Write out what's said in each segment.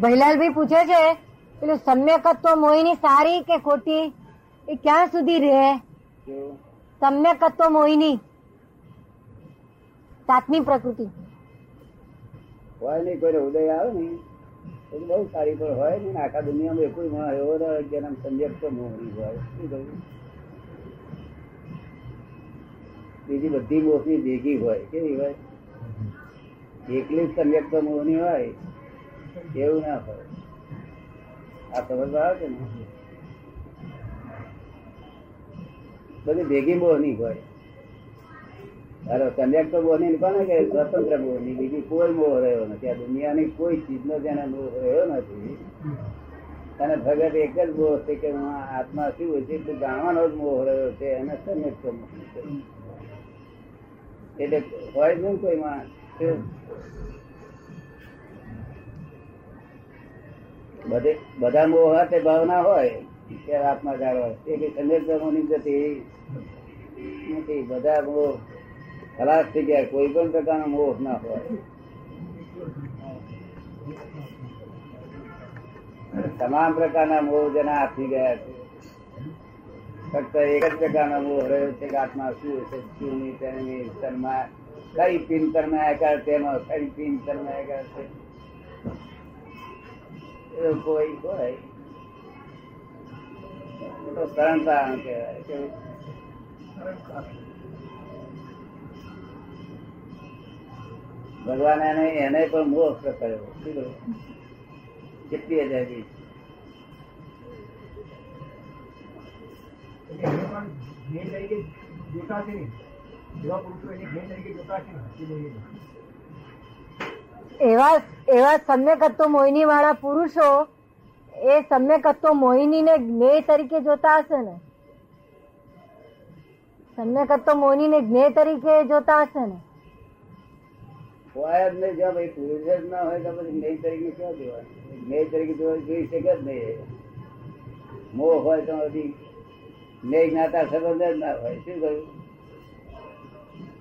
ભૈલાલભાઈ પૂછે છે પેલું સમ્યકત્વ મોહિની સારી કે ખોટી? એ ક્યાં સુધી રહે? સમ્યકત્વ મોહિની. સાતમી પ્રકૃતિ. હોય નહીં કોઈ ઉદય આવે ને એ બહુ સારી પણ હોય ને આખા દુનિયામાં કોઈ માણસ એવો રહે કે નામ સંજોગ તો મોહરી હોય. શું કહ્યું? બીજી બધી મોસમી ભેગી હોય કેવી હોય? એકલી જ સંજોગ તો મોહની હોય. એવું ના પડે. આ સમજ આવે છે ને. બધી ભેગી મોહની હોય. અરે કન્યાક તો મોહની કોને કે સ્વતંત્ર મોહની બીજી કોઈ મોહ રહ્યો નથી. આ દુનિયાની કોઈ ચીજનો જેને મોહ રહ્યો નથી. અને ભગત એક જ મોહ છે કે હું આત્મા શું છે? એટલું જાણવાનો જ મોહ રહ્યો છે, એને તો એટલે હોય જ નહીં કોઈ માણસ. બધે મોહ તે ભાવના હોય, કે આત્મા જાળવા. એ કઈ સંદેશ ધર્મોની જતી નથી. બધા મોહ ખલાસ થઈ ગયા. કોઈ પણ પ્રકારનો મોહ ના હોય. તમામ પ્રકારના મોહ જેના આપી ગયા છે. ફક્ત એક જ પ્રકારનો મોહ રહ્યો છે કે આત્મા શું છે, શું નહીં, તેની તન્મા કઈ પિન તન્માયાકાર તેનો, કઈ પિન તન્માયાકાર છે? એવું કોઈ હોય. તો તો સરળતા કહેવાય? ભગવાન એને એને પણ મોક્ષ કર્યો? કેટલી હજારી જોતા છે નહીં? એવા પુરુષો એને ઘેર તરીકે જોતા છે ને એવા એવા સમ્યકત્વ મોહિની વાળા પુરુષો, એ સમ્યકત્વ મોહિની ને જ્ઞેય તરીકે જોતા હશે ને? સમ્યકત્વ મોહિની ને જ્ઞેય તરીકે જોતા હશે ને? હોય જ નહીં, જો ભાઈ પુરુષ જ ના હોય તો પછી જ્ઞેય તરીકે શું જોવાનું જ્ઞેય તરીકે જોવા જોઈ શકે જ નહીં મોહ હોય તો હજી જ્ઞેય જ્ઞાતા સંબંધ જ ના હોય. શું કહ્યું?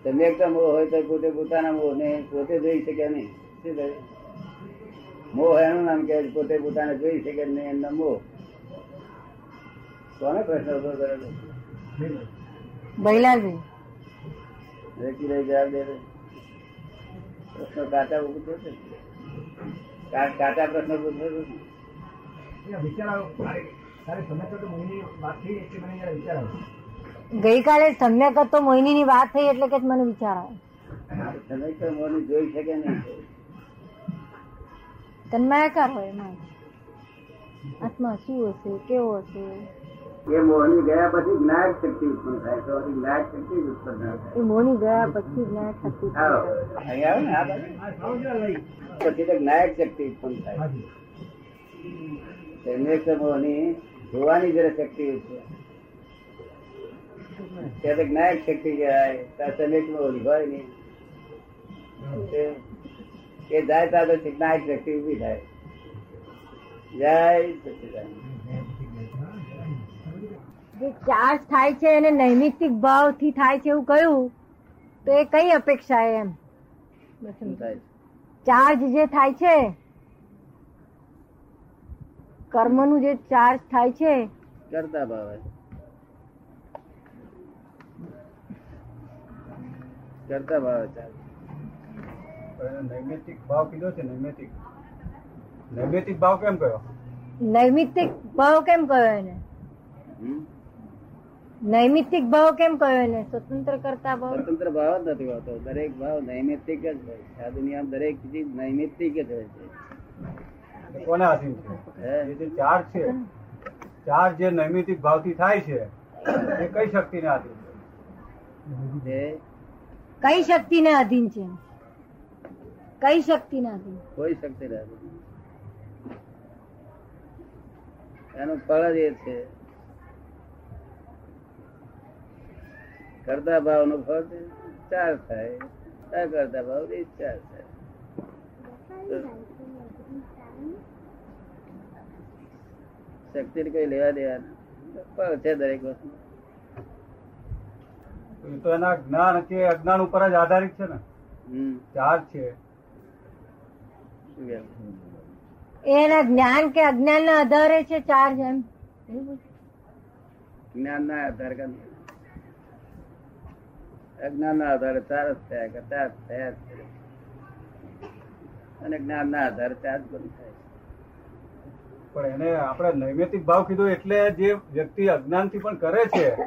સમ્યકતા મોહ હોય તો પોતે પોતાના મોહ ને પોતે જોઈ શકે નહીં. મોહ એનું નામ કે પોતે પોતાને જોઈ શકે નહીં એમનો મોહ. કોને પ્રશ્ન ઊભો કરેલો બૈલાજી રેકી રહી જવાબ દે દે. પ્રશ્ન કાચા પૂછે છે? કાચા પ્રશ્ન પૂછે છે? એના વિચાર આવ્યો તારે તારે સમય તો મોહિની વાત થઈ એટલે મને વિચાર આવ્યો ગઈકાલે સમ્યકત્વ મોહિની ની વાત થઈ એટલે કે મને વિચાર આવ્યો સમીક્ષા મોહિની જોઈ શકે નહીં. તન્માયાકાર હોય એમાં? આત્મા શું હશે? કેવો હશે? એ મોહની ગયા પછી જ્ઞાન શક્તિ ઉત્પન્ન થાય તો જ્ઞાન શક્તિ ઉત્પન્ન થાય એ મોહની ગયા પછી જ્ઞાન શક્તિ પછી તો જ્ઞાયક શક્તિ ઉત્પન્ન થાય સમ્યક મોહની જોવાની જરા શક્તિ છે. ત્યાં તો જ્ઞાયક શક્તિ કહેવાય. ત્યાં સમ્યક મોહની હોય નહીં. એ- જાય ત્યાં તો જ્ઞાયક શક્તિ ઊભી થાય જય. જે ચાર્જ થાય છે એને નૈમિતિક ભાવથી થાય છે એવું કહ્યું તો એ કઈ અપેક્ષા એમ? ચાર્જ જે થાય છે કર્મનું જે ચાર્જ થાય છે કરતા ભાવે કરતા ભાવે ચાલે પણ એને નૈમિતિક ભાવ કીધો છે નૈમિતિક. નૈમિતિક ભાવ કેમ કયો? નૈમિતિક ભાવ કેમ કયો એને? નૈમિતિક ભાવ કેમ કયો એને? સ્વતંત્ર કરતા ભાવ? સ્વતંત્ર ભાવ જ નથી હોતો દરેક ભાવ નૈમિતિક જ હોય. છે આ દુનિયામાં દરેક ચીજ નૈમિતિક જ હોય છે. કોને આધીન છે? જે ચાર્જ છે. ચાર જે નૈમિતિક ભાવથી થાય છે એ કઈ શક્તિને આધીન છે? કઈ શક્તિને અધીન છે? કઈ શક્તિને નથી. કોઈ શક્તિ નથી. એનું ફળ જ એ છે. કરતા ભાવનું ફળ ચાર થાય. કરતા ભાવ ચાર થાય. શક્તિ કઈ લેવા દેવા નથી. ફળ છે દરેક વસ્તુ. તો એના જ્ઞાન કે અજ્ઞાન ઉપર જ આધારિત છે ને? હમ. ચાર્જ છે? એના જ્ઞાન કે અજ્ઞાન ના આધારે છે ચાર્જ એમ જ્ઞાન ના આધાર અજ્ઞાન ના આધારે ચાર્જ થયા કે ચાર્જ થયા છે. અને જ્ઞાન ના આધારે ચાર્જ બંધ થાય. પણ એને આપણે નૈમિતિક ભાવ કીધો એટલે જે વ્યક્તિ અજ્ઞાનથી પણ કરે છે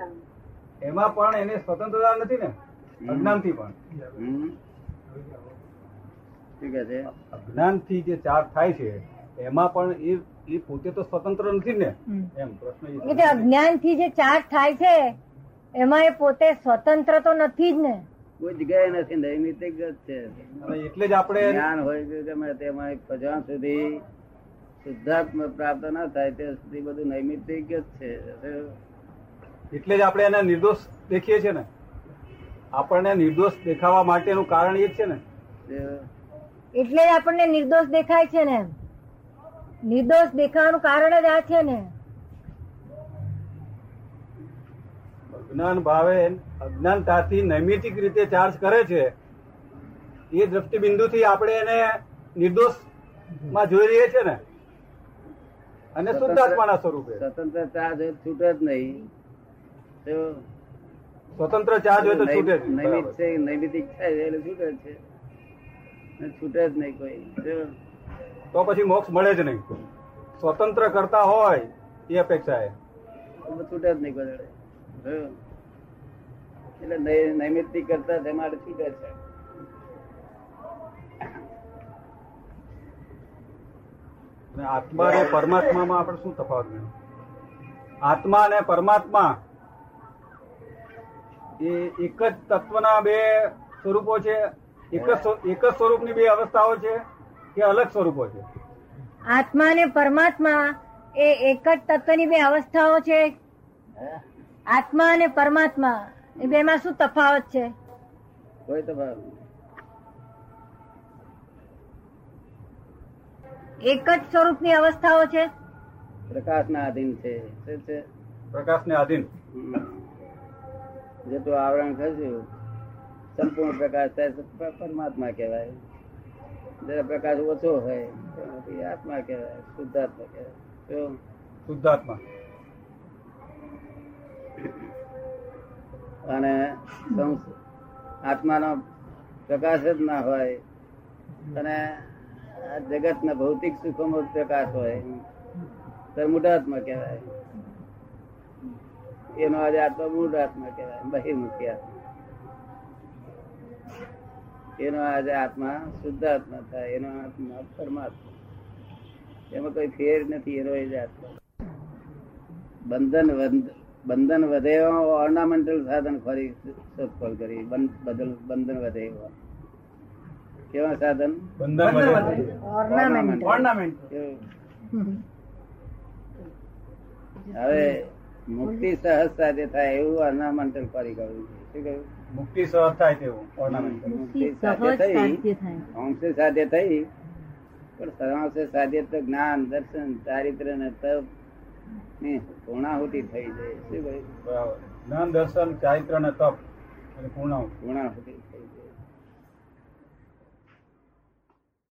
એમાં પણ એને સ્વતંત્રતા નથી ને? અજ્ઞાનથી પણ? શું કે છે? અજ્ઞાનથી જે ચાર થાય છે એમાં પણ એ એ પોતે તો સ્વતંત્ર નથી ને. એમ પ્રશ્ન જે અજ્ઞાનથી જે ચાર્જ થાય છે એમાં એ પોતે સ્વતંત્ર તો નથી જ ને. કોઈ જગ્યાએ નથી નૈમિતિક જ છે. એટલે જ આપણે જ્ઞાન હોય કે ગમે તેમાં જ્યાં સુધી શુદ્ધાત્મ પ્રાપ્ત ના થાય ત્યાં સુધી બધું નૈમિતિક જ છે. એટલે જ આપણે એના નિર્દોષ દેખીએ છીએ ને. આપણને નિર્દોષ દેખાવા માટેનું કારણ એ જ છે ને. એટલે આપણને નિર્દોષ દેખાય છે ને નિર્દોષ દેખાવાનું કારણ જ આ છે ને. અજ્ઞાન ભાવે અજ્ઞાનતાથી નૈમિતિક રીતે ચાર્જ કરે છે. એ દ્રષ્ટિબિંદુથી આપણે એને નિર્દોષમાં જોઈ રહીએ છીએ ને. અને શુદ્ધાત્માના સ્વરૂપે. સ્વતંત્ર ચાર્જ છૂટે જ નહીં. તો સ્વતંત્ર ચાર્જ હોય તો છૂટે નૈમિત છે નૈમિતિક થાય એટલે છૂટે જ છે. છૂટે જ નહીં કોઈ. તો પછી મોક્ષ મળે જ નહીં. સ્વતંત્ર કરતા હોય એ અપેક્ષા છૂટે જ નહીં કોઈ એટલે નૈ- નૈમિતિક કરતા તેમાં છૂટે છે. અને આત્મા અને પરમાત્મામાં આપણે શું તફાવત ગણ્યો? આત્મા અને પરમાત્મા એ એક જ તત્વના બે સ્વરૂપો છે. એક જ સ્વરૂપ એક જ સ્વરૂપની બે અવસ્થાઓ છે કે અલગ સ્વરૂપો છે? આત્મા અને પરમાત્મા એ એક જ તત્વની બે અવસ્થાઓ છે. આત્મા અને પરમાત્મા એ બેમાં શું તફાવત છે? કોઈ તફાવત એક જ સ્વરૂપની અવસ્થાઓ છે? પ્રકાશના આધીન છે. પ્રકાશ ને આધીન. જેટલું આવરણ થશે સંપૂર્ણ પ્રકાશ થાય પરમાત્મા કહેવાય. જરા પ્રકાશ ઓછો હોય આત્મા કહેવાય શુદ્ધાત્મા કહેવાય. શુદ્ધાત્મા. અને આત્માનો પ્રકાશ જ ના હોય અને આ જગતના ભૌતિક સુખોમાં પ્રકાશ હોય તો મૂઢાત્મા કહેવાય. એનો આજે આત્મા મૂળ આત્મા કહેવાય બહિર્મુખી આત્મા. એનો આજે આત્મા શુદ્ધ આત્મા થાય એનો આત્મા પરમાત્મા. એમાં કોઈ ફેર નથી એનો એ જ આત્મા. બંધન બંધન વધે ઓર્નામેન્ટલ સાધન ફરી શોધખોળ કરી બદલ- બંધન વધે એવા. કેવા સાધન? બંધન ઓર્નામેન્ટ ઓર્નામેન્ટ હવે મુક્તિ સહજ સાથે થાય એવું ઓર્નામેન્ટલ ફરી કરવું શું કહ્યું? મુક્તિ સહજ થાય તેવું ઓર્નામેન્ટ મુક્તિ સાધ્ય થઈ અંશે સાધ્ય થઈ પણ સર્વાંશે સાધ્ય તો જ્ઞાન દર્શન ચારિત્ર ને તપની પૂર્ણાહુતિ થઈ જાય. શું ભાઈ બરાબર. જ્ઞાન દર્શન ચારિત્ર ને તપ અને પૂર્ણાહુતિ. પૂર્ણાહુતિ.